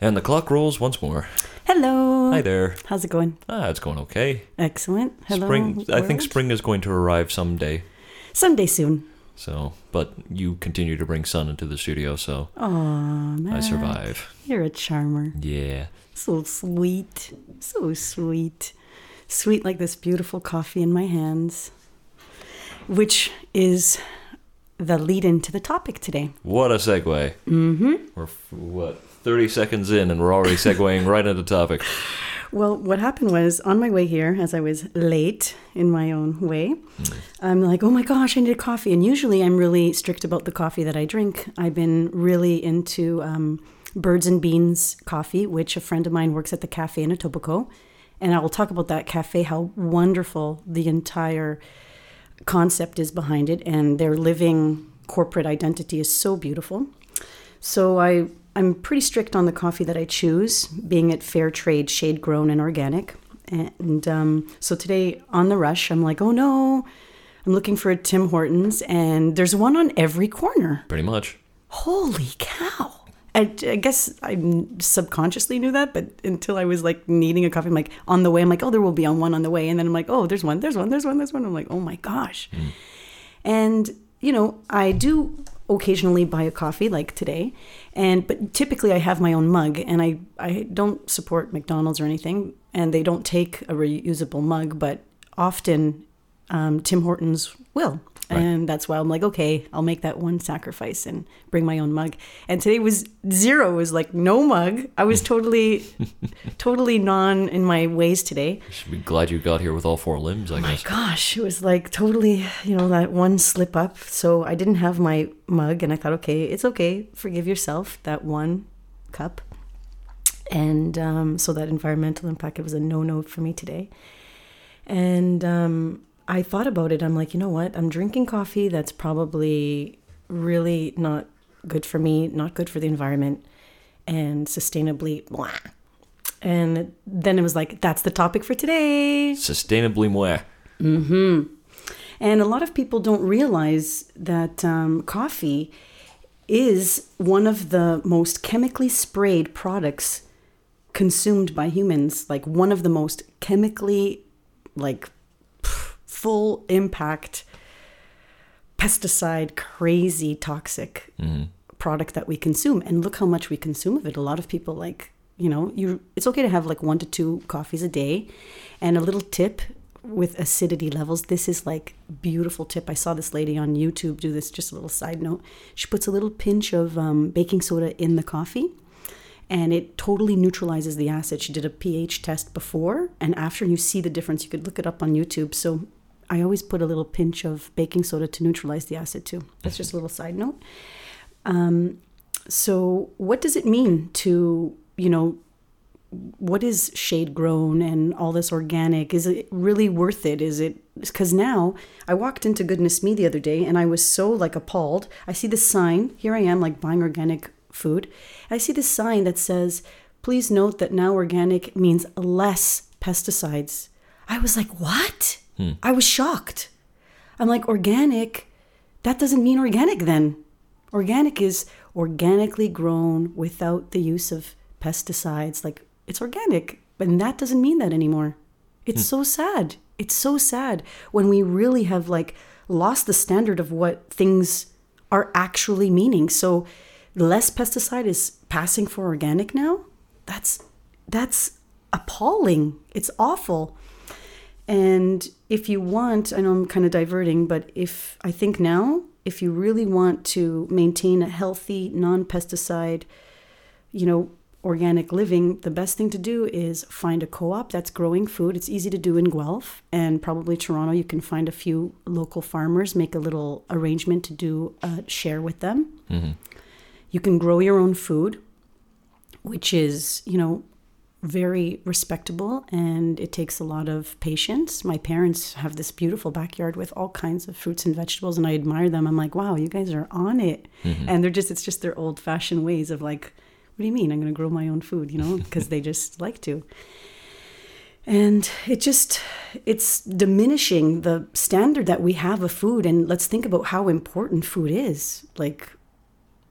And the clock rolls once more. Hello. Hi there. How's it going? Ah, it's going okay. Excellent. Hello. Spring. I think spring is going to arrive someday. Someday soon. So, but you continue to bring sun into the studio, so Oh. I survive. You're a charmer. Yeah. So sweet. So sweet. Sweet like this beautiful coffee in my hands. Which is the lead into the topic today. What a segue. Mm-hmm. We're f- what thirty seconds in, and we're already segueing right into topic. Well, what happened was on my way here, as I was late in my own way, I'm like, oh my gosh, I need a coffee. And usually I'm really strict about the coffee that I drink. I've been really into um, Birds and Beans coffee, which a friend of mine works at the cafe in Etobicoke. And I will talk about that cafe, how wonderful the entire concept is behind it. And their living corporate identity is so beautiful. So I I'm pretty strict on the coffee that I choose, being it fair trade, shade grown, and organic. And um, so today on the rush, I'm like, oh no, I'm looking for a Tim Hortons, and there's one on every corner. Pretty much. Holy cow! I, I guess I subconsciously knew that, but until I was like needing a coffee, I'm like on the way, I'm like, oh, there will be on one on the way, and then I'm like, oh, there's one, there's one, there's one, there's one. I'm like, oh my gosh. And you know, I do occasionally buy a coffee like today, and but typically I have my own mug, and I I don't support McDonald's or anything, and they don't take a reusable mug, but often um, Tim Hortons will. Right. And that's why I'm like, okay, I'll make that one sacrifice and bring my own mug. And today was zero, it was like no mug. I was totally, totally non in my ways today. Should be glad you got here with all four limbs. I My guess. gosh, it was like totally, you know, that one slip up. So I didn't have my mug, and I thought, okay, it's okay. Forgive yourself that one cup. And um, so that environmental impact, it was a no no for me today. And um, I thought about it. I'm like, you know what? I'm drinking coffee that's probably really not good for me, not good for the environment, and sustainably blah. And then it was like, that's the topic for today. Sustainably moi. And a lot of people don't realize that um, coffee is one of the most chemically sprayed products consumed by humans. Like one of the most chemically, like full impact, pesticide, crazy, toxic product that we consume. And look how much we consume of it. A lot of people like, you know, you. It's okay to have like one to two coffees a day, and a little tip with acidity levels. This is like beautiful tip. I saw this lady on YouTube do this. Just a little side note. She puts a little pinch of um, baking soda in the coffee, and it totally neutralizes the acid. She did a pH test before and after, and you see the difference. You could look it up on YouTube. So I always put a little pinch of baking soda to neutralize the acid too. That's just a little side note. Um, so what does it mean to you know what is shade grown and all this organic? Is it really worth it? Is it because now i walked into goodness me the other day and i was so like appalled. I see this sign here i am like buying organic food. I see this sign that says please note that now organic means less pesticides. I was like what i was shocked i'm like organic that doesn't mean organic then Organic is organically grown without the use of pesticides. Like it's organic, and that doesn't mean that anymore. It's hmm. so sad. It's so sad when we really have like lost the standard of what things are actually meaning. So less pesticide is passing for organic now. That's that's appalling. It's awful. And if you want, I know I'm kind of diverting, but if I think now, if you really want to maintain a healthy, non pesticide, you know, organic living, the best thing to do is find a co op that's growing food. It's easy to do in Guelph and probably Toronto. You can find a few local farmers, make a little arrangement to do a share with them. Mm-hmm. You can grow your own food, which is, you know, very respectable and it takes a lot of patience. My parents have this beautiful backyard with all kinds of fruits and vegetables and I admire them. I'm like, wow, you guys are on it. Mm-hmm. And they're just, it's just their old fashioned ways of like, what do you mean? I'm going to grow my own food, you know, because they just like to. And it just, it's diminishing the standard that we have of food. And let's think about how important food is. Like,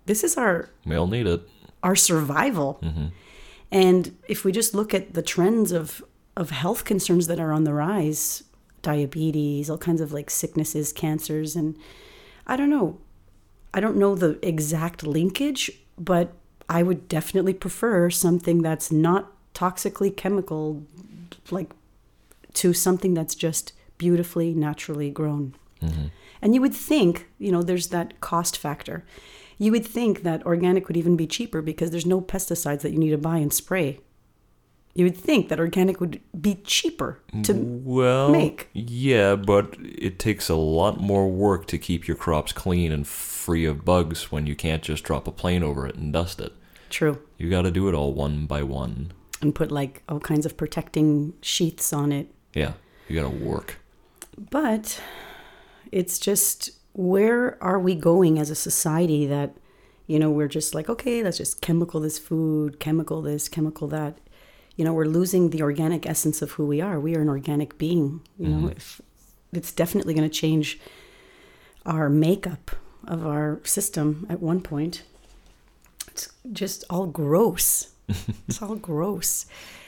this is our We all need it. our survival. Mm-hmm. And if we just look at the trends of of health concerns that are on the rise, diabetes, all kinds of like sicknesses, cancers, and I don't know. I don't know the exact linkage, but I would definitely prefer something that's not toxically chemical, like to something that's just beautifully naturally grown. Mm-hmm. And you would think, you know, there's that cost factor. You would think that organic would even be cheaper because there's no pesticides that you need to buy and spray. You would think that organic would be cheaper to well, make. Yeah, but it takes a lot more work to keep your crops clean and free of bugs when you can't just drop a plane over it and dust it. True. You got to do it all one by one. And put like all kinds of protecting sheaths on it. Yeah, you got to work. But it's just where are we going as a society that you know we're just like okay let's just chemical this food chemical this chemical that you know we're losing the organic essence of who we are. We are an organic being you mm-hmm. know if it's definitely going to change our makeup of our system at one point. It's just all gross. It's all gross.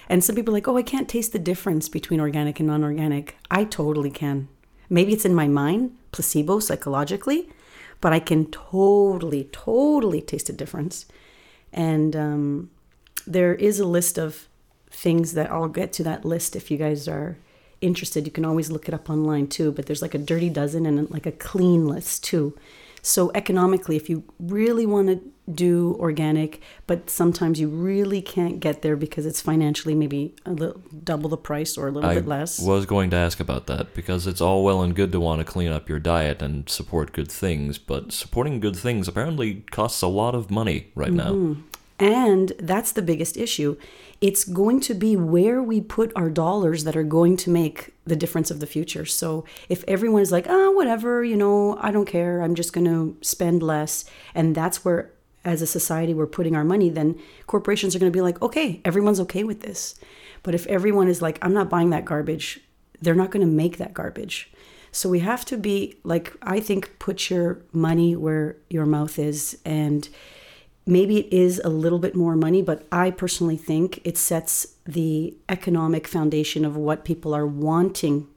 And some people are like oh i can't taste the difference between organic and non-organic. I totally can. Maybe it's in my mind placebo psychologically, but I can totally, totally taste a difference. And um, there is a list of things that I'll get to that list if you guys are interested. You can always look it up online too, but there's like a dirty dozen and like a clean list too. So, economically, if you really want to do organic, but sometimes you really can't get there because it's financially maybe a little double the price or a little I bit less. was going to ask about that because it's all well and good to want to clean up your diet and support good things, but supporting good things apparently costs a lot of money right mm-hmm. now. And that's the biggest issue. It's going to be where we put our dollars that are going to make the difference of the future. So if everyone is like, oh, whatever, you know, I don't care, I'm just going to spend less, and that's where as a society we're putting our money, then corporations are going to be like, okay, everyone's okay with this. But if everyone is like, I'm not buying that garbage, they're not going to make that garbage. So we have to be like, I think, put your money where your mouth is. And maybe it is a little bit more money, but I personally think it sets the economic foundation of what people are wanting.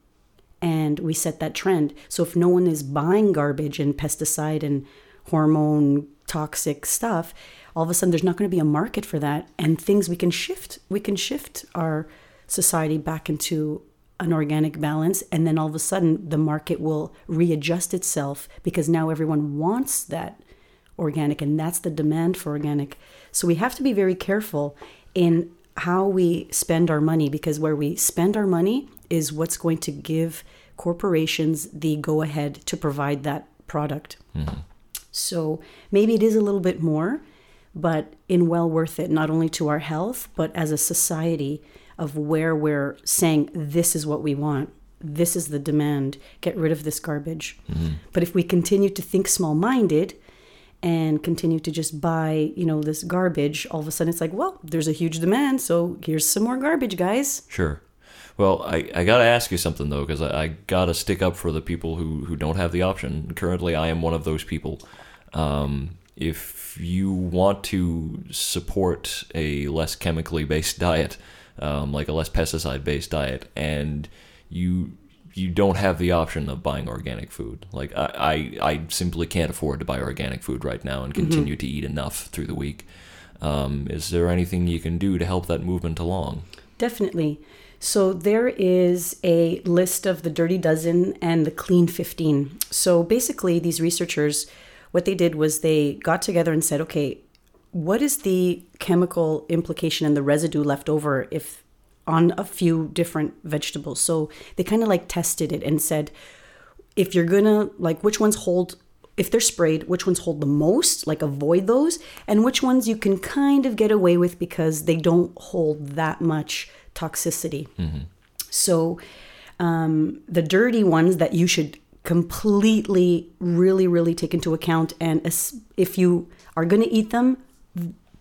And we set that trend. So if no one is buying garbage and pesticide and hormone toxic stuff, all of a sudden there's not going to be a market for that and things we can shift we can shift our society back into an organic balance and then all of a sudden the market will readjust itself because now everyone wants that organic and that's the demand for organic so we have to be very careful in how we spend our money because where we spend our money is what's going to give corporations the go ahead to provide that product mm-hmm. So maybe it is a little bit more, but in well worth it, not only to our health, but as a society of where we're saying, this is what we want. This is the demand. Get rid of this garbage. Mm-hmm. But if we continue to think small minded, and continue to just buy, you know, this garbage, all of a sudden it's like, well, there's a huge demand, so here's some more garbage, guys. Sure. Well, I, I got to ask you something though, because I, I got to stick up for the people who, who don't have the option. Currently, I am one of those people. Um, if you want to support a less chemically based diet, um, like a less pesticide based diet, and you you don't have the option of buying organic food. Like I, I, I simply can't afford to buy organic food right now and mm-hmm. continue mm-hmm. to eat enough through the week. Um, is there anything you can do to help that movement along? Definitely. So there is a list of the Dirty Dozen and the Clean 15. So basically, these researchers, what they did was they got together and said, okay, what is the chemical implication and the residue left over if on a few different vegetables? So they kind of like tested it and said, if you're gonna like which ones hold if they're sprayed, which ones hold the most, like avoid those, and which ones you can kind of get away with because they don't hold that much toxicity. Mm-hmm. So um, the dirty ones that you should completely, really, really take into account, and if you are going to eat them,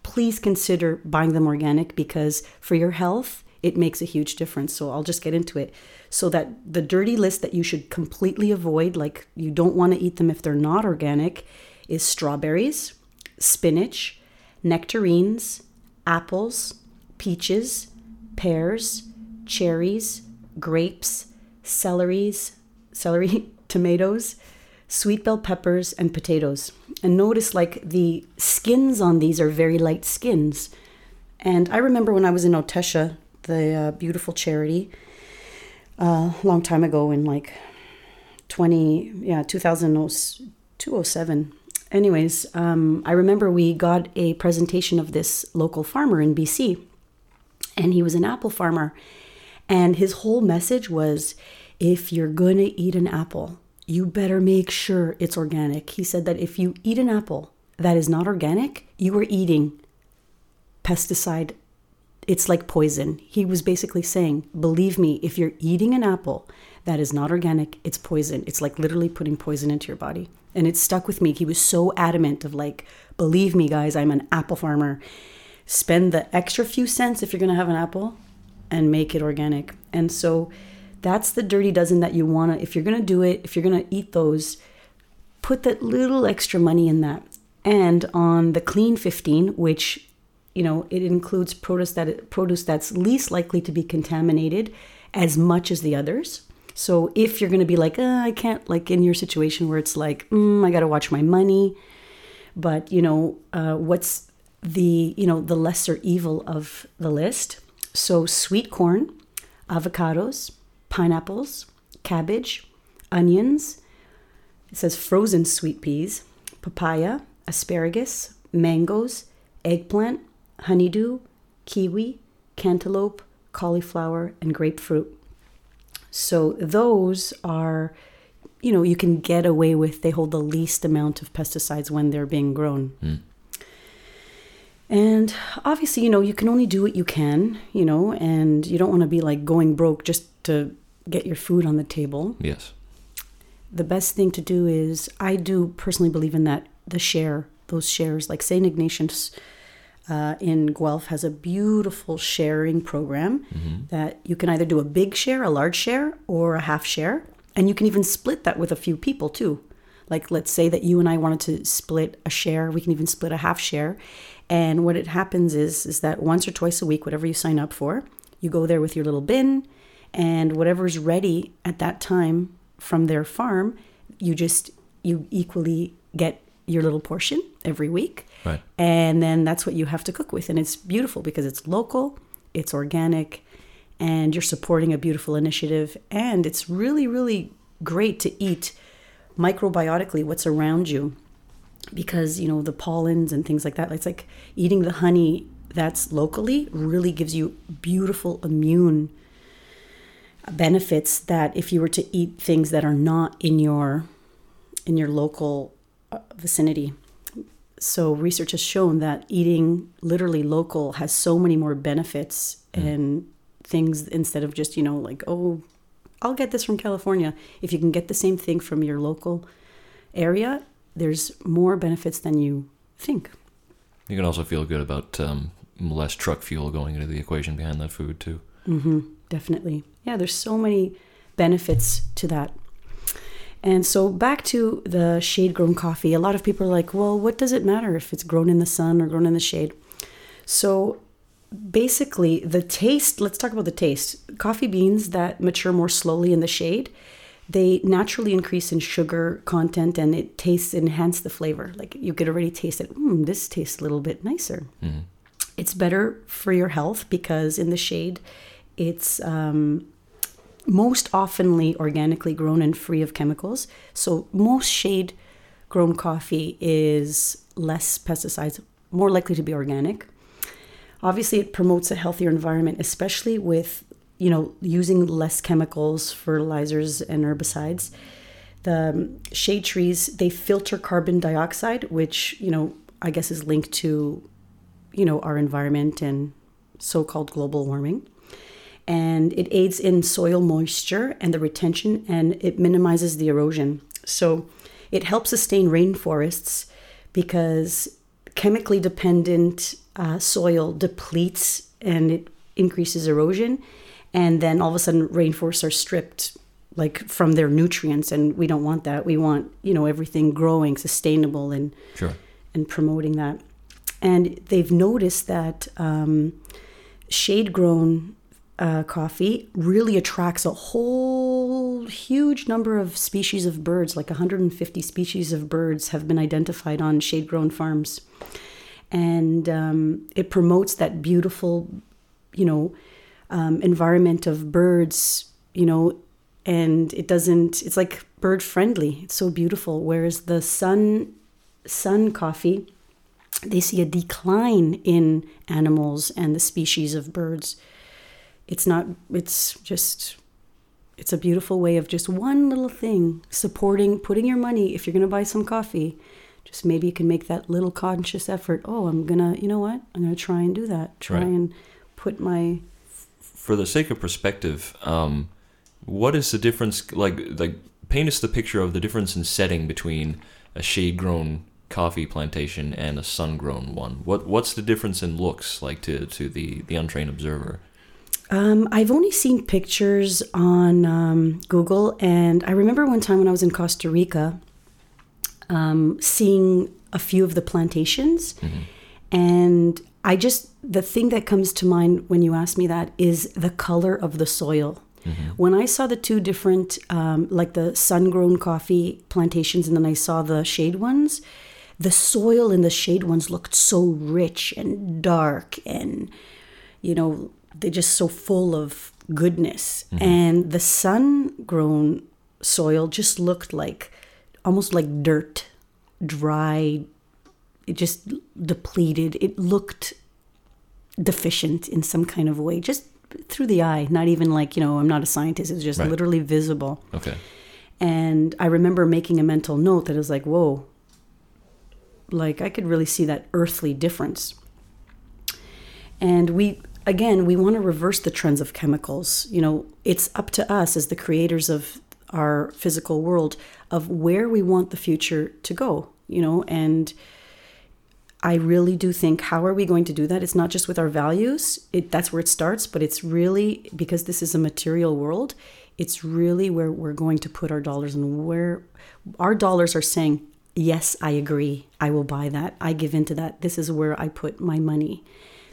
please consider buying them organic because for your health, it makes a huge difference. So I'll just get into it. So that the dirty list that you should completely avoid, like you don't want to eat them if they're not organic, is strawberries, spinach, nectarines, apples, peaches, pears, cherries, grapes, celeries, celery, tomatoes, sweet bell peppers, and potatoes. And notice like the skins on these are very light skins. And I remember when I was in Otesha, the uh, beautiful charity, a uh, long time ago in like 20, yeah, 2007. Anyways, um, I remember we got a presentation of this local farmer in BC, and he was an apple farmer. And his whole message was if you're to eat an apple, you better make sure it's organic. He said that if you eat an apple that is not organic, you are eating pesticide. It's like poison. He was basically saying, believe me, if you're eating an apple that is not organic, it's poison. It's like literally putting poison into your body. And it stuck with me. He was so adamant of like, believe me, guys, I'm an apple farmer. Spend the extra few cents if you're going to have an apple and make it organic. And so that's the dirty dozen that you want to, if you're going to do it, if you're going to eat those, put that little extra money in that. And on the clean 15, which, you know, it includes produce that produce that's least likely to be contaminated as much as the others. So if you're going to be like, uh, I can't, like in your situation where it's like, mm, I got to watch my money, but you know, uh, what's the you know the lesser evil of the list? So sweet corn, avocados, pineapples, cabbage, onions. It says frozen sweet peas, papaya, asparagus, mangoes, eggplant, honeydew, kiwi, cantaloupe, cauliflower, and grapefruit. So those are, you know, you can get away with, they hold the least amount of pesticides when they're being grown. Mm. And obviously, you know, you can only do what you can, you know, and you don't want to be like going broke just to get your food on the table. Yes. The best thing to do is, I do personally believe in that, the share, those shares, like St. Ignatius uh, in Guelph has a beautiful sharing program mm-hmm. that you can either do a big share, a large share, or a half share. And you can even split that with a few people too. Like, let's say that you and I wanted to split a share, we can even split a half share. And what it happens is, is that once or twice a week, whatever you sign up for, you go there with your little bin, and whatever's ready at that time from their farm, you just you equally get your little portion every week. Right. And then that's what you have to cook with. And it's beautiful because it's local, it's organic, and you're supporting a beautiful initiative. And it's really, really great to eat microbiotically what's around you because, you know, the pollens and things like that. It's like eating the honey that's locally really gives you beautiful immune benefits that if you were to eat things that are not in your in your local uh, vicinity so research has shown that eating literally local has so many more benefits mm. and things instead of just you know like oh i'll get this from california. If you can get the same thing from your local area there's more benefits than you think. You can also feel good about um, less truck fuel going into the equation behind that food too. Mm-hmm, definitely. Yeah there's so many benefits to that and so back to the shade grown coffee. A lot of people are like, well, what does it matter if it's grown in the sun or grown in the shade? So basically, the taste, let's talk about the taste. Coffee beans that mature more slowly in the shade, they naturally increase in sugar content and it tastes enhance the flavor. Like you could already taste it. Mm, this tastes a little bit nicer. Mm-hmm. It's better for your health because in the shade, it's um, most oftenly organically grown and free of chemicals. So most shade grown coffee is less pesticides, more likely to be organic. Obviously, it promotes a healthier environment, especially with you know using less chemicals, fertilizers, and herbicides. The um, shade trees they filter carbon dioxide, which you know I guess is linked to you know our environment and so-called global warming and it aids in soil moisture and the retention and it minimizes the erosion. So it helps sustain rainforests because chemically dependent uh, soil depletes and it increases erosion. And then all of a sudden, rainforests are stripped like from their nutrients, and we don't want that. We want you know everything growing, sustainable, and sure. and promoting that. And they've noticed that um, shade grown uh, coffee really attracts a whole huge number of species of birds. Like 150 species of birds have been identified on shade grown farms. And um, it promotes that beautiful, you know, um, environment of birds, you know, and it doesn't, it's like bird friendly. It's so beautiful. Whereas the sun, sun coffee, they see a decline in animals and the species of birds it's not it's just it's a beautiful way of just one little thing supporting putting your money if you're going to buy some coffee just maybe you can make that little conscious effort oh i'm going to you know what? I'm going to try and do that. Try right. and put my for the sake of perspective um, what is the difference like like paint us the picture of the difference in setting between a shade grown coffee plantation and a sun grown one. What what's the difference in looks like to to the the untrained observer um, I've only seen pictures on um, Google, and I remember one time when I was in Costa Rica, um, seeing a few of the plantations, mm-hmm. and I just the thing that comes to mind when you ask me that is the color of the soil. Mm-hmm. When I saw the two different, um, like the sun-grown coffee plantations, and then I saw the shade ones, the soil in the shade ones looked so rich and dark and you know they're just so full of goodness. Mm-hmm. And the sun grown soil just looked like almost like dirt, dry, it just depleted. It looked deficient in some kind of way, just through the eye, not even like, you know, I'm not a scientist, it's just right. literally visible. Okay. And I remember making a mental note that was like, whoa, like I could really see that earthly difference. And we again, we want to reverse the trends of chemicals. You know, it's up to us as the creators of our physical world of where we want the future to go, you know, and I really do think how are we going to do that? It's not just with our values. It that's where it starts, but it's really because this is a material world, it's really where we're going to put our dollars and where our dollars are saying, "Yes, I agree. I will buy that. I give into that. This is where I put my money."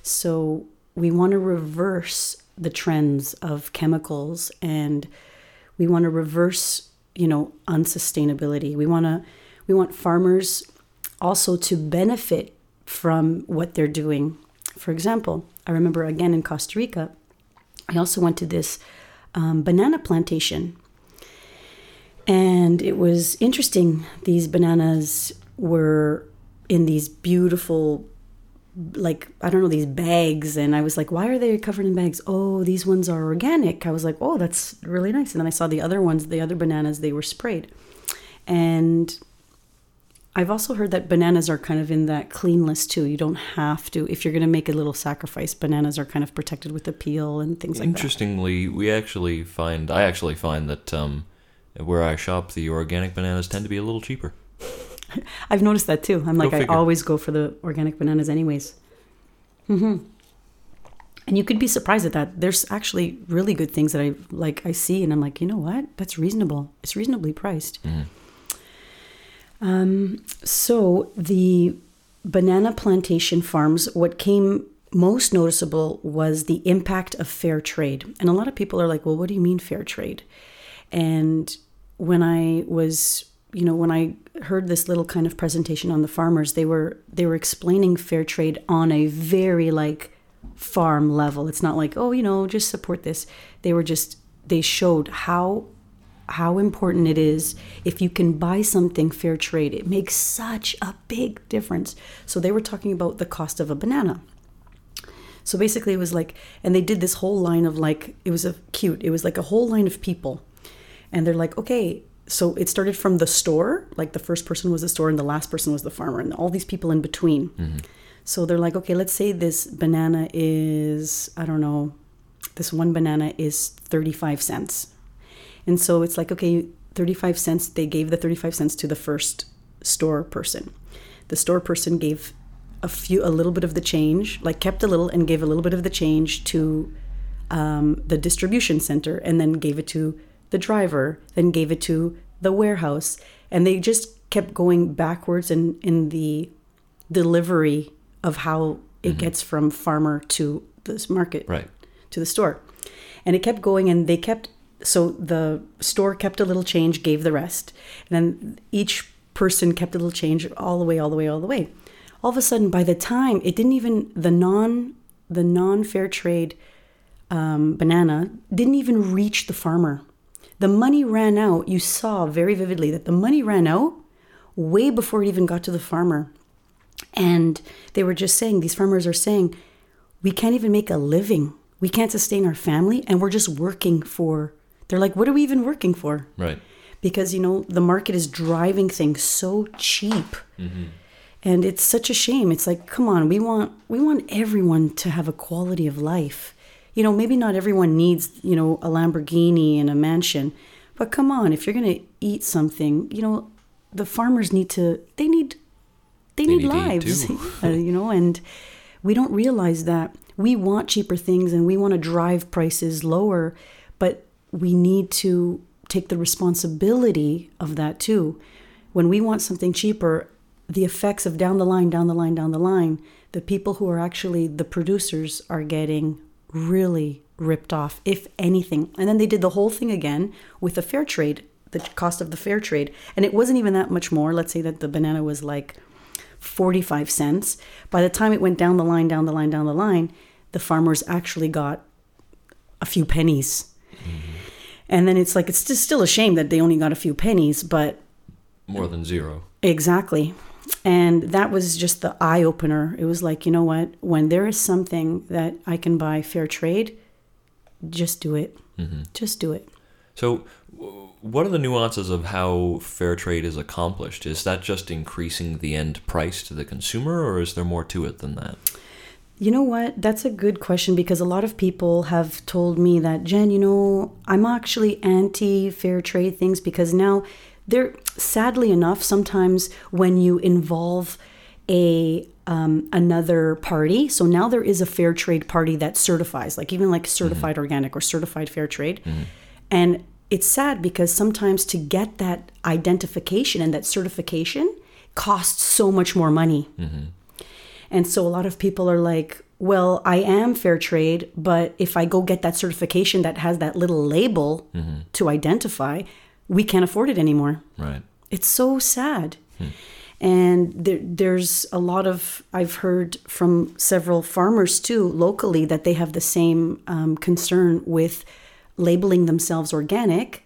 So we want to reverse the trends of chemicals and we want to reverse you know unsustainability. We want to we want farmers also to benefit from what they're doing. For example i remember again in costa rica i also went to this um, banana plantation. And it was interesting. These bananas were in these beautiful like I don't know these bags and I was like why are they covered in bags? Oh these ones are organic. I was like oh that's really nice. And then I saw the other ones the other bananas they were sprayed. And I've also heard that bananas are kind of in that clean list too. You don't have to if you're going to make a little sacrifice bananas are kind of protected with the peel and things like that. Interestingly we actually find I actually find that um, where I shop the organic bananas tend to be a little cheaper I've noticed that too. I'm like, I always go for the organic bananas, anyways. Mm-hmm. And you could be surprised at that. There's actually really good things that I like. I see, and I'm like, you know what? That's reasonable. It's reasonably priced. Mm-hmm. Um, so the banana plantation farms, what came most noticeable was the impact of fair trade. And a lot of people are like, well, what do you mean fair trade? And when I was you know when i heard this little kind of presentation on the farmers they were they were explaining fair trade on a very like farm level. It's not like oh you know just support this. They were just they showed how how important it is if you can buy something fair trade. It makes such a big difference. So they were talking about the cost of a banana. So basically it was like and they did this whole line of like it was a cute it was like a whole line of people. And they're like okay so it started from the store like the first person was the store and the last person was the farmer and all these people in between. Mm-hmm. so they're like okay let's say this banana is i don't know this one banana is 35 cents. And so it's like okay 35 cents they gave the 35 cents to the first store person. The store person gave a few a little bit of the change like kept a little and gave a little bit of the change to um, the distribution center and then gave it to the driver, then gave it to the warehouse, and they just kept going backwards in, in the delivery of how it gets from farmer to this market Right. to the store. And it kept going and they kept so the store kept a little change, gave the rest. And then each person kept a little change all the way, all the way, all the way. All of a sudden by the time it didn't even the non the non fair trade um, banana didn't even reach the farmer. The money ran out. You saw very vividly that the money ran out way before it even got to the farmer. And they were just saying, these farmers are saying, we can't even make a living. We can't sustain our family. And we're just working for, they're like, what are we even working for? Right. Because, you know, the market is driving things so cheap. Mm-hmm. And it's such a shame. It's like, come on, we want we want everyone to have a quality of life. You know, maybe not everyone needs, you know, a Lamborghini and a mansion, but come on, if you're going to eat something, you know, the farmers need to they need they, They need, need lives. Uh, you know, and we don't realize that we want cheaper things and we want to drive prices lower, but we need to take the responsibility of that too. When we want something cheaper, the effects of down the line, down the line, down the line, the people who are actually the producers are getting really ripped off, if anything. And then they did the whole thing again with the fair trade, the cost of the fair trade. And it wasn't even that much more. Let's say that the banana was like 45 cents. By the time it went down the line, down the line, down the line, the farmers actually got a few pennies. Mm-hmm. And then it's like, it's just still a shame that they only got a few pennies, but More than zero. Exactly. And that was just the eye opener. It was like, you know what? When there is something that I can buy fair trade, just do it. Mm-hmm. Just do it. So, what are the nuances of how fair trade is accomplished? Is that just increasing the end price to the consumer, or is there more to it than that? You know what? That's a good question because a lot of people have told me that, Jen, you know, I'm actually anti fair trade things because now they're sadly enough, sometimes when you involve a um, another party, so now there is a fair trade party that certifies, like even like mm-hmm. certified organic or certified fair trade. Mm-hmm. And it's sad because sometimes to get that identification and that certification costs so much more money. Mm-hmm. And so a lot of people are like, well, I am fair trade, but if I go get that certification that has that little label to identify, we can't afford it anymore. Right. It's so sad. And there, there's a lot of, I've heard from several farmers too, locally, that they have the same um, concern with labeling themselves organic.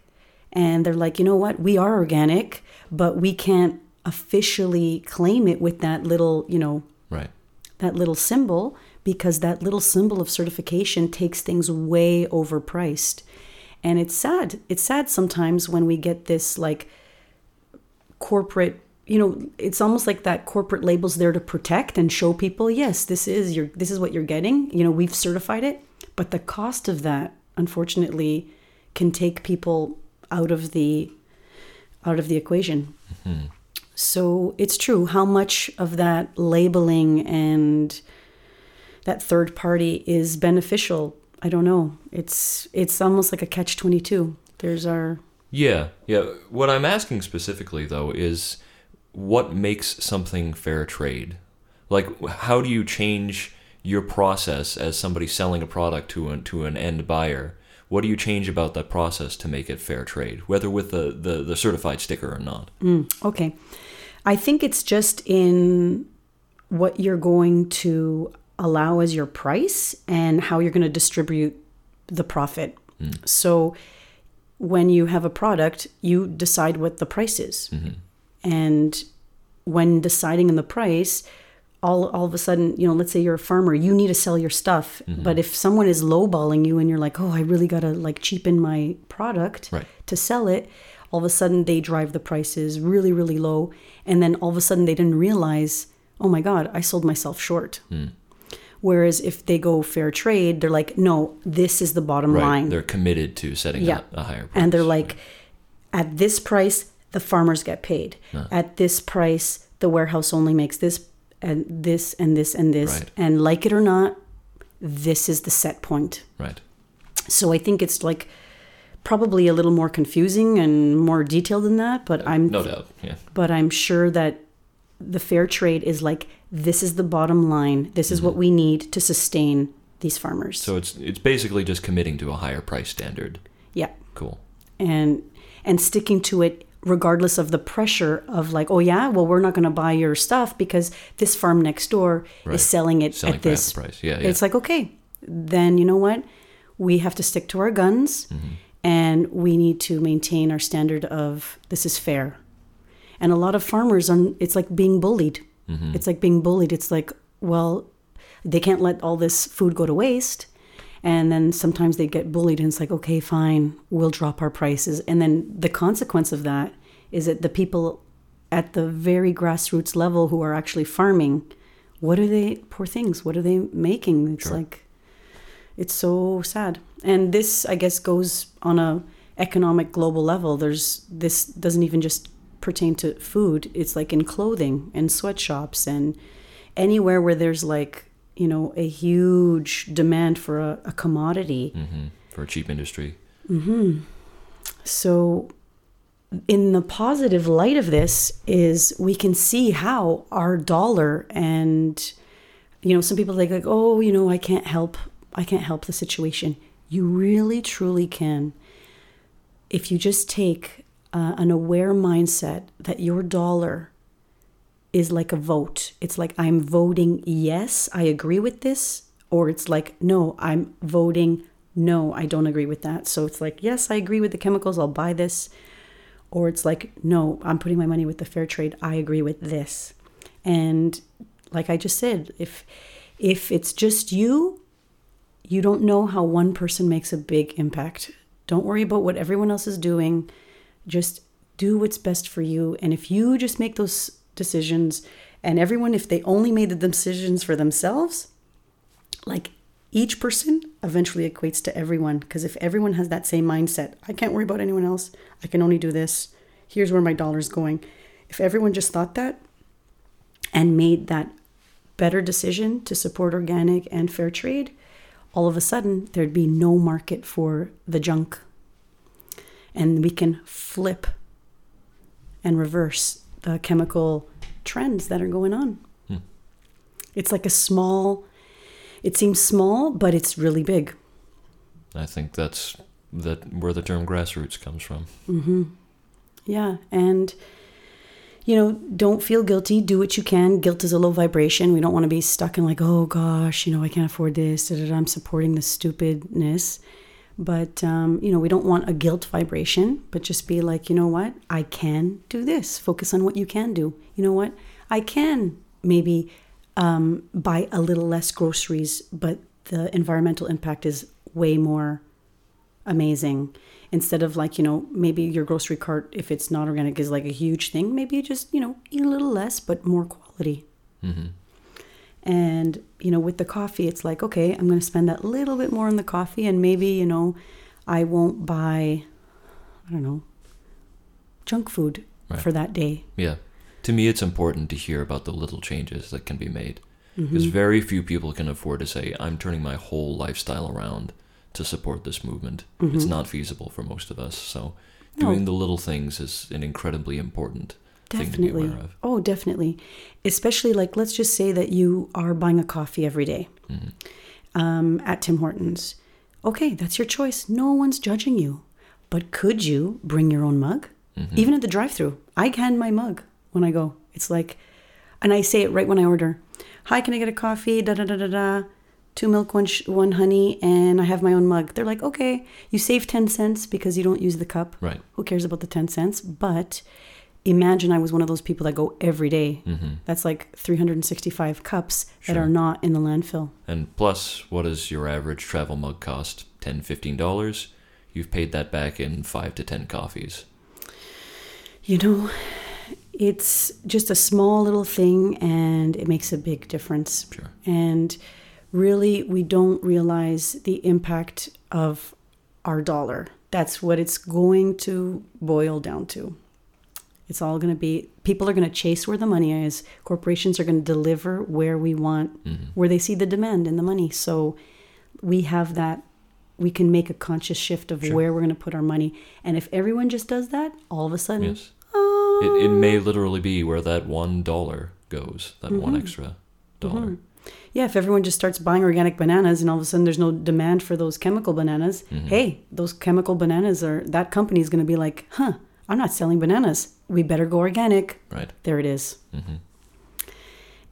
And they're like, you know what, we are organic, but we can't officially claim it with that little, you know, Right. that little symbol because that little symbol of certification takes things way overpriced. And it's sad. It's sad sometimes when we get this like corporate, you know, it's almost like that corporate label's there to protect and show people, yes, this is your this is what you're getting. You know, we've certified it, but the cost of that unfortunately can take people out of the out of the equation. Mm-hmm. So it's true. How much of that labeling and that third party is beneficial? I don't know. It's it's almost like a catch twenty two. There's our Yeah, yeah. What I'm asking specifically, though, is what makes something fair trade? Like, how do you change your process as somebody selling a product to an, to an end buyer? What do you change about that process to make it fair trade, whether with the, the, the certified sticker or not? Mm, Okay. I think it's just in what you're going to allow as your price and how you're going to distribute the profit. Mm. So when you have a product, you decide what the price is. Mm-hmm. And when deciding on the price, all, all of a sudden, you know, let's say you're a farmer, you need to sell your stuff. Mm-hmm. But if someone is lowballing you and you're like, oh, I really got to like cheapen my product Right. to sell it, all of a sudden they drive the prices really, really low. And then all of a sudden they didn't realize, oh my God, I sold myself short. Mm. Whereas if they go fair trade, they're like, no, this is the bottom Right. line. They're committed to setting Yeah. up a higher price. and they're like, at this price, the farmers get paid. At this price, the warehouse only makes this and this and this and this. Right. And like it or not, this is the set point. right. So I think it's like probably a little more confusing and more detailed than that, but I'm No doubt. Yeah. but I'm sure that the fair trade is like this is the bottom line. This is what we need to sustain these farmers. So it's it's basically just committing to a higher price standard. yeah. Cool. and and sticking to it regardless of the pressure of like oh yeah well we're not going to buy your stuff because this farm next door Right. is selling it Selling at this price. Yeah, yeah. it's like okay then you know what we have to stick to our guns Mm-hmm. and we need to maintain our standard of this is fair and a lot of farmers on it's like being bullied. Mm-hmm. it's like being bullied. It's like well they can't let all this food go to waste. And then sometimes they get bullied and it's like okay fine we'll drop our prices. And then the consequence of that is that the people at the very grassroots level who are actually farming what are they poor things what are they making? It's Sure. like it's so sad. And this i guess goes on a economic global level. There's this doesn't even just pertain to food it's like in clothing and sweatshops and anywhere where there's like you know a huge demand for a, a commodity hmm For a cheap industry. Mm-hmm. so in the positive light of this is we can see how our dollar and you know some people think like oh you know i can't help i can't help the situation you really truly can if you just take uh, an aware mindset that your dollar is like a vote. It's like i'm voting yes i agree with this or it's like no i'm voting no i don't agree with that. So it's like yes i agree with the chemicals i'll buy this. Or it's like no i'm putting my money with the fair trade i agree with this. And like i just said if if it's just you you don't know how one person makes a big impact. Don't worry about what everyone else is doing just do what's best for you. And if you just make those decisions and everyone if they only made the decisions for themselves like each person eventually equates to everyone. Because if everyone has that same mindset i can't worry about anyone else. I can only do this. Here's where my dollar's going. If everyone just thought that and made that better decision to support organic and fair trade all of a sudden there'd be no market for the junk and we can flip and reverse the chemical trends that are going on. Hmm. it's like a small it seems small but it's really big. I think that's that where the term grassroots comes from. yeah and you know don't feel guilty. Do what you can. Guilt is a low vibration. We don't want to be stuck in like oh gosh you know i can't afford this. Da, da, da, i'm supporting the stupidness but um, you know we don't want a guilt vibration but just be like you know what? I can do this. Focus on what you can do. You know what? I can maybe um, buy a little less groceries but the environmental impact is way more amazing. Instead of like you know maybe your grocery cart if it's not organic is like a huge thing maybe just you know eat a little less but more quality. Hmm and you know with the coffee it's like okay i'm going to spend that little bit more on the coffee and maybe you know i won't buy i don't know junk food Right. for that day Yeah. To me, it's important to hear about the little changes that can be made. Mm-hmm. Because very few people can afford to say, I'm turning my whole lifestyle around to support this movement. It's not feasible for most of us. So, Mm-hmm. No. doing the little things is an incredibly important thing to be definitely. oh definitely. Especially like let's just say that you are buying a coffee every day um, at tim hortons. Okay that's your choice. No one's judging you. But could you bring your own mug? Even at the drive-through i hand my mug when i go. It's like and i say it right when i order. Hi can i get a coffee? Da da da da da. Two milk one sh- one honey and i have my own mug. They're like okay you save 10 cents because you don't use the cup. Right. who cares about the 10 cents? But imagine i was one of those people that go every day. Mm-hmm. that's like 365 cups that are not in the landfill And plus, what does your average travel mug cost? $10, $15? You've paid that back in 5 to 10 coffees. you know it's just a small little thing and it makes a big difference Sure. and really we don't realize the impact of our dollar that's what it's going to boil down to it's all going to be people are going to chase where the money is corporations are going to deliver where we want mm-hmm. where they see the demand and the money so we have that we can make a conscious shift of Sure. where we're going to put our money and if everyone just does that all of a sudden Yes. oh It, it may literally be where that one dollar goes, that one Mm-hmm. extra mm-hmm. dollar. Yeah, if everyone just starts buying organic bananas and all of a sudden there's no demand for those chemical bananas, mm-hmm. hey, those chemical bananas are that company is going to be like, huh, I'm not selling bananas. We better go organic. Right. There it is.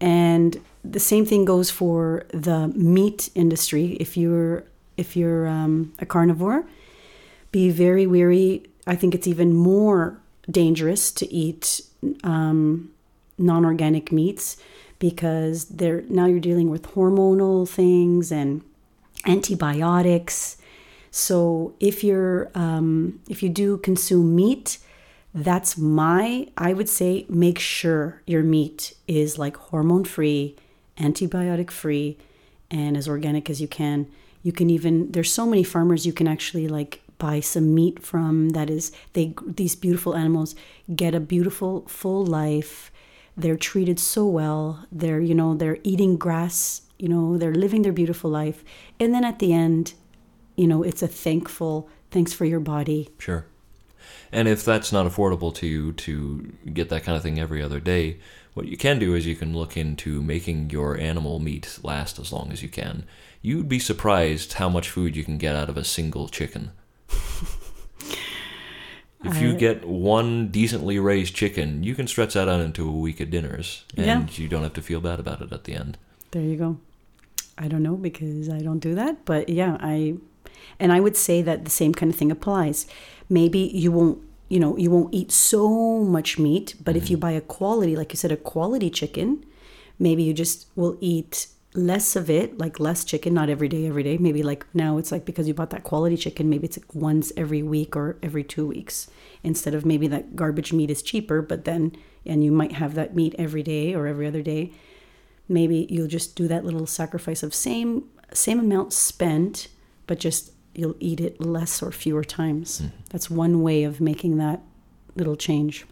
And the same thing goes for the meat industry. If you're if you're um, a carnivore, be very wary. I think it's even more dangerous to eat um, non-organic meats because they're now you're dealing with hormonal things and antibiotics. So if you're um, if you do consume meat, that's my I would say make sure your meat is like hormone free, antibiotic free, and as organic as you can. You can even there's so many farmers you can actually like buy some meat from that is they these beautiful animals get a beautiful full life they're treated so well they're you know they're eating grass you know they're living their beautiful life and then at the end you know it's a thankful thanks for your body Sure. And if that's not affordable to you to get that kind of thing every other day, what you can do is you can look into making your animal meat last as long as you can. You'd be surprised how much food you can get out of a single chicken. If you get one decently raised chicken, you can stretch that out into a week of dinners, and Yeah. you don't have to feel bad about it at the end. There you go. I don't know because I don't do that, but yeah, I and I would say that the same kind of thing applies. Maybe you won't, you know, you won't eat so much meat, but if you mm-hmm. buy a quality, like you said, a quality chicken, maybe you just will eat less of it, like less chicken, not every day, every day. Maybe like now it's like because you bought that quality chicken, maybe it's like once every week or every two weeks instead of maybe that garbage meat is cheaper, but then, and you might have that meat every day or every other day maybe you'll just do that little sacrifice of same same amount spent but just you'll eat it less or fewer times. Mm-hmm. That's one way of making that little change.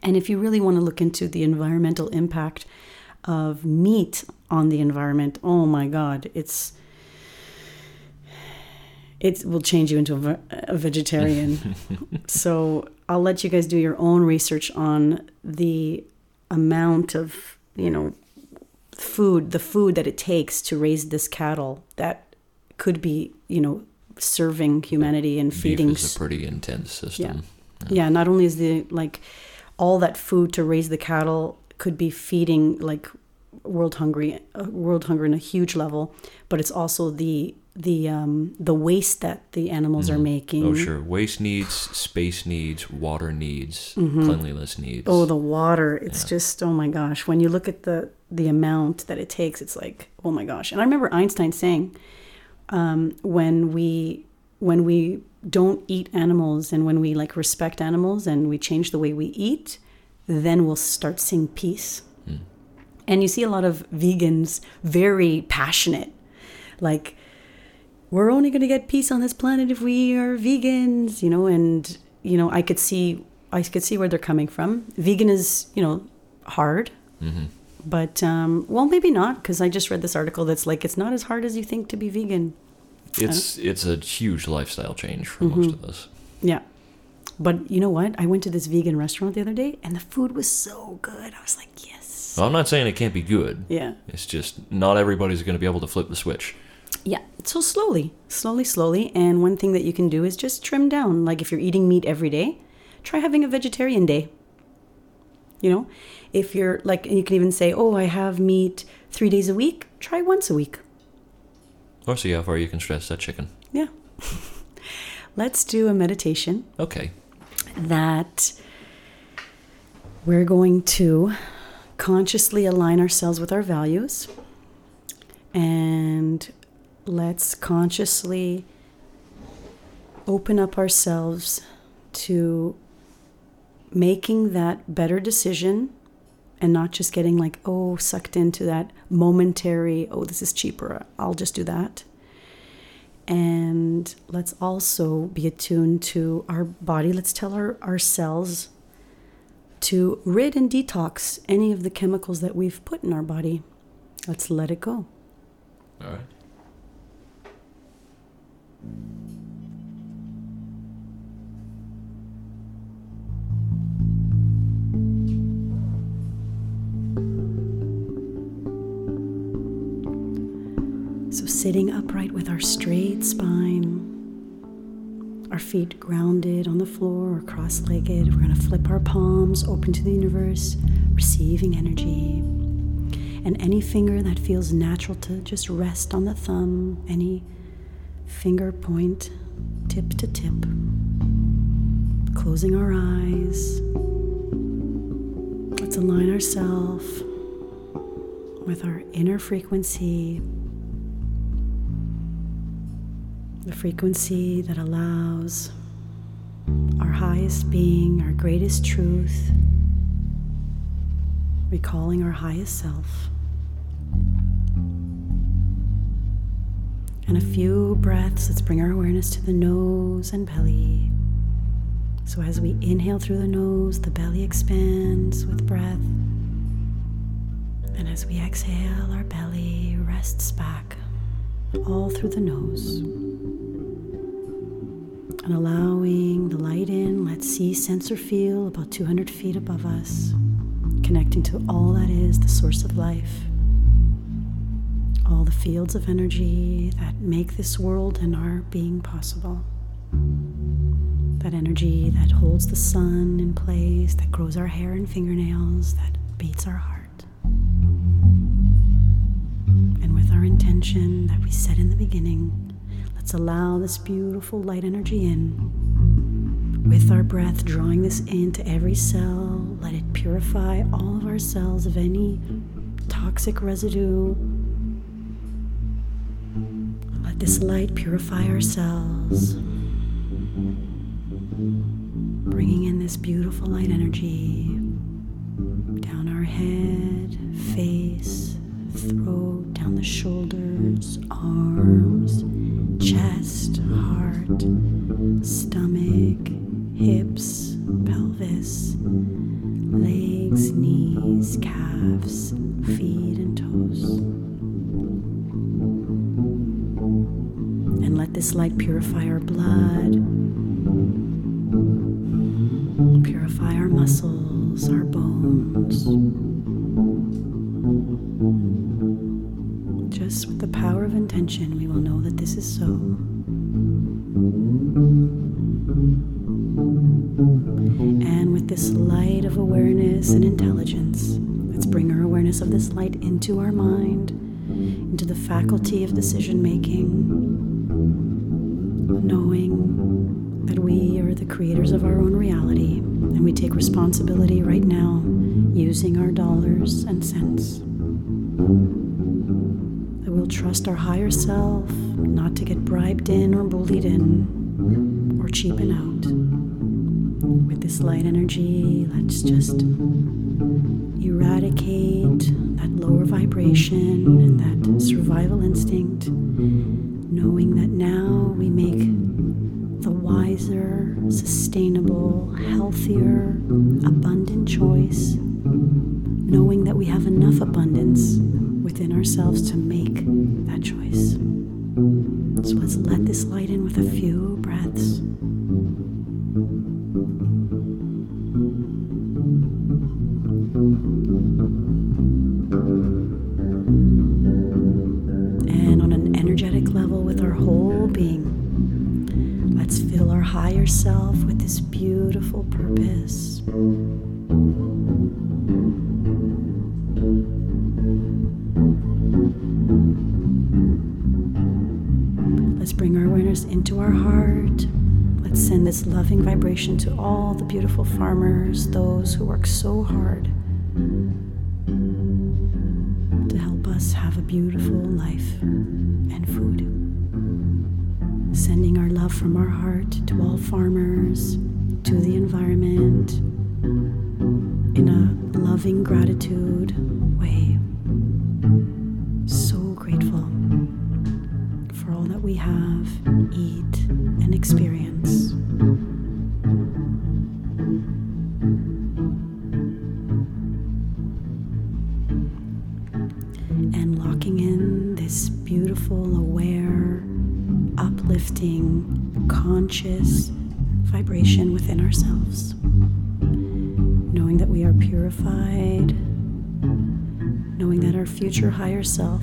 And if you really want to look into the environmental impact of meat on the environment oh my god it's it will change you into a, a vegetarian. So i'll let you guys do your own research on the amount of you know food the food that it takes to raise this cattle that could be you know serving humanity and feeding Beef is a pretty intense system. yeah Yeah. not only is the like all that food to raise the cattle could be feeding like world hungry uh, world hunger in a huge level but it's also the the um the waste that the animals are making Oh, sure. Waste needs, space needs, water needs, cleanliness needs. Mm-hmm. Oh, the water. It's just, oh my gosh. When you look at the the amount that it takes, it's like, oh my gosh. And I remember Einstein saying, um, when we when we don't eat animals and when we like respect animals and we change the way we eat, then we'll start seeing peace. And you see a lot of vegans very passionate. Like, we're only going to get peace on this planet if we are vegans, you know, and you know, I could see I could see where they're coming from. Vegan is, you know, hard. But um well, maybe not because I just read this article that's like it's not as hard as you think to be vegan. It's it's a huge lifestyle change for Mm-hmm. most of us. Yeah. But you know what? I went to this vegan restaurant the other day and the food was so good. I was like, yes. Well, I'm not saying it can't be good. Yeah. It's just not everybody's going to be able to flip the switch. Yeah. So slowly, slowly, slowly. And one thing that you can do is just trim down. Like if you're eating meat every day, try having a vegetarian day. You know, if you're like, you can even say, oh, I have meat three days a week, try once a week. Or see how far you can stress that chicken. Yeah. Let's do a meditation Okay. that we're going to consciously align ourselves with our values and let's consciously open up ourselves to making that better decision and not just getting like oh sucked into that momentary oh this is cheaper i'll just do that. And let's also be attuned to our body. Let's tell our, our cells to rid and detox any of the chemicals that we've put in our body. Let's let it go. All right. Sitting upright with our straight spine, our feet grounded on the floor or cross legged, we're going to flip our palms open to the universe, receiving energy. And any finger that feels natural to just rest on the thumb, any finger point, tip to tip. Closing our eyes. Let's align ourselves with our inner frequency, the frequency that allows our highest being, our greatest truth, recalling our highest self. And a few breaths, let's bring our awareness to the nose and belly. So as we inhale through the nose, the belly expands with breath. And as we exhale, our belly rests back all through the nose. And allowing the light in, let's see, sense, or feel about 200 feet above us, connecting to all that is the source of life, all the fields of energy that make this world and our being possible. That energy that holds the sun in place, that grows our hair and fingernails, that beats our heart. And with our intention that we set in the beginning, let's allow this beautiful light energy in. With our breath, drawing this into every cell, let it purify all of our cells of any toxic residue. Let this light purify our cells, bringing in this beautiful light energy down our head, face, throat, down the shoulders, arms, heart, stomach, hips, pelvis, legs, knees, calves, feet, and toes. And let this light purify our blood, just eradicate that lower vibration and that survival instinct, knowing that now we make the wiser, sustainable, healthier, abundant choice, knowing that we have enough abundance within ourselves to make that choice. So let's let this light in with a few breaths. Beautiful, aware, uplifting, conscious vibration within ourselves. Knowing that we are purified, knowing that our future higher self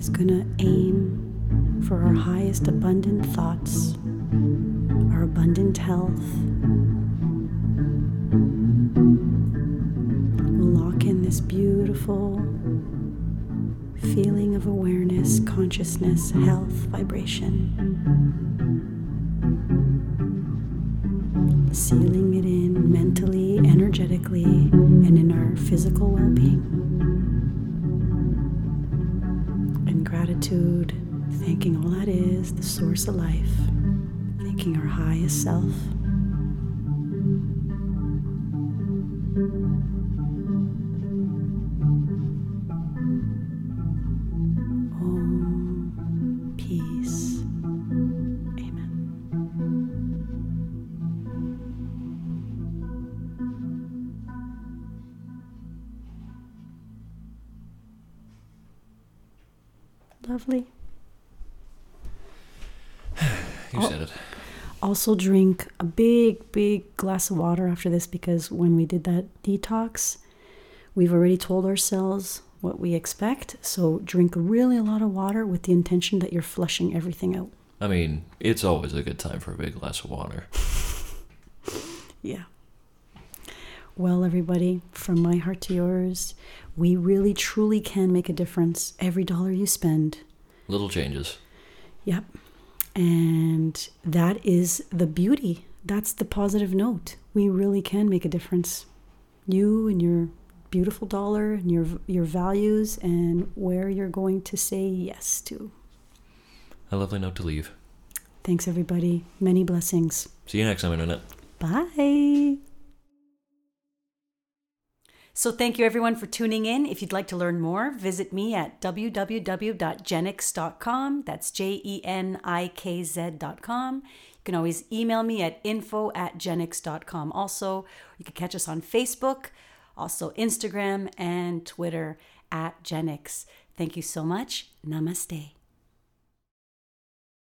is going to aim for our highest abundant thoughts, our abundant health. Feeling of awareness, consciousness, health, vibration. Sealing it in mentally, energetically, and in our physical well being. And gratitude, thanking all that is, the source of life, thanking our highest self. Lovely. You said it. Also, drink a big, big glass of water after this because when we did that detox, we've already told ourselves what we expect. So, drink really a lot of water with the intention that you're flushing everything out. I mean, it's always a good time for a big glass of water. Yeah. Well, everybody, from my heart to yours, we really truly can make a difference every dollar you spend. Little changes. Yep. And that is the beauty. That's the positive note. We really can make a difference. You and your beautiful dollar and your your values and where you're going to say yes to. A lovely note to leave. Thanks everybody. Many blessings. See you next time, Internet. Bye. So, thank you everyone for tuning in. If you'd like to learn more, visit me at www.jenikz.com. That's J E N I K Z.com. You can always email me at info at jenikz.com. Also, you can catch us on Facebook, also Instagram and Twitter at Jenikz. Thank you so much. Namaste.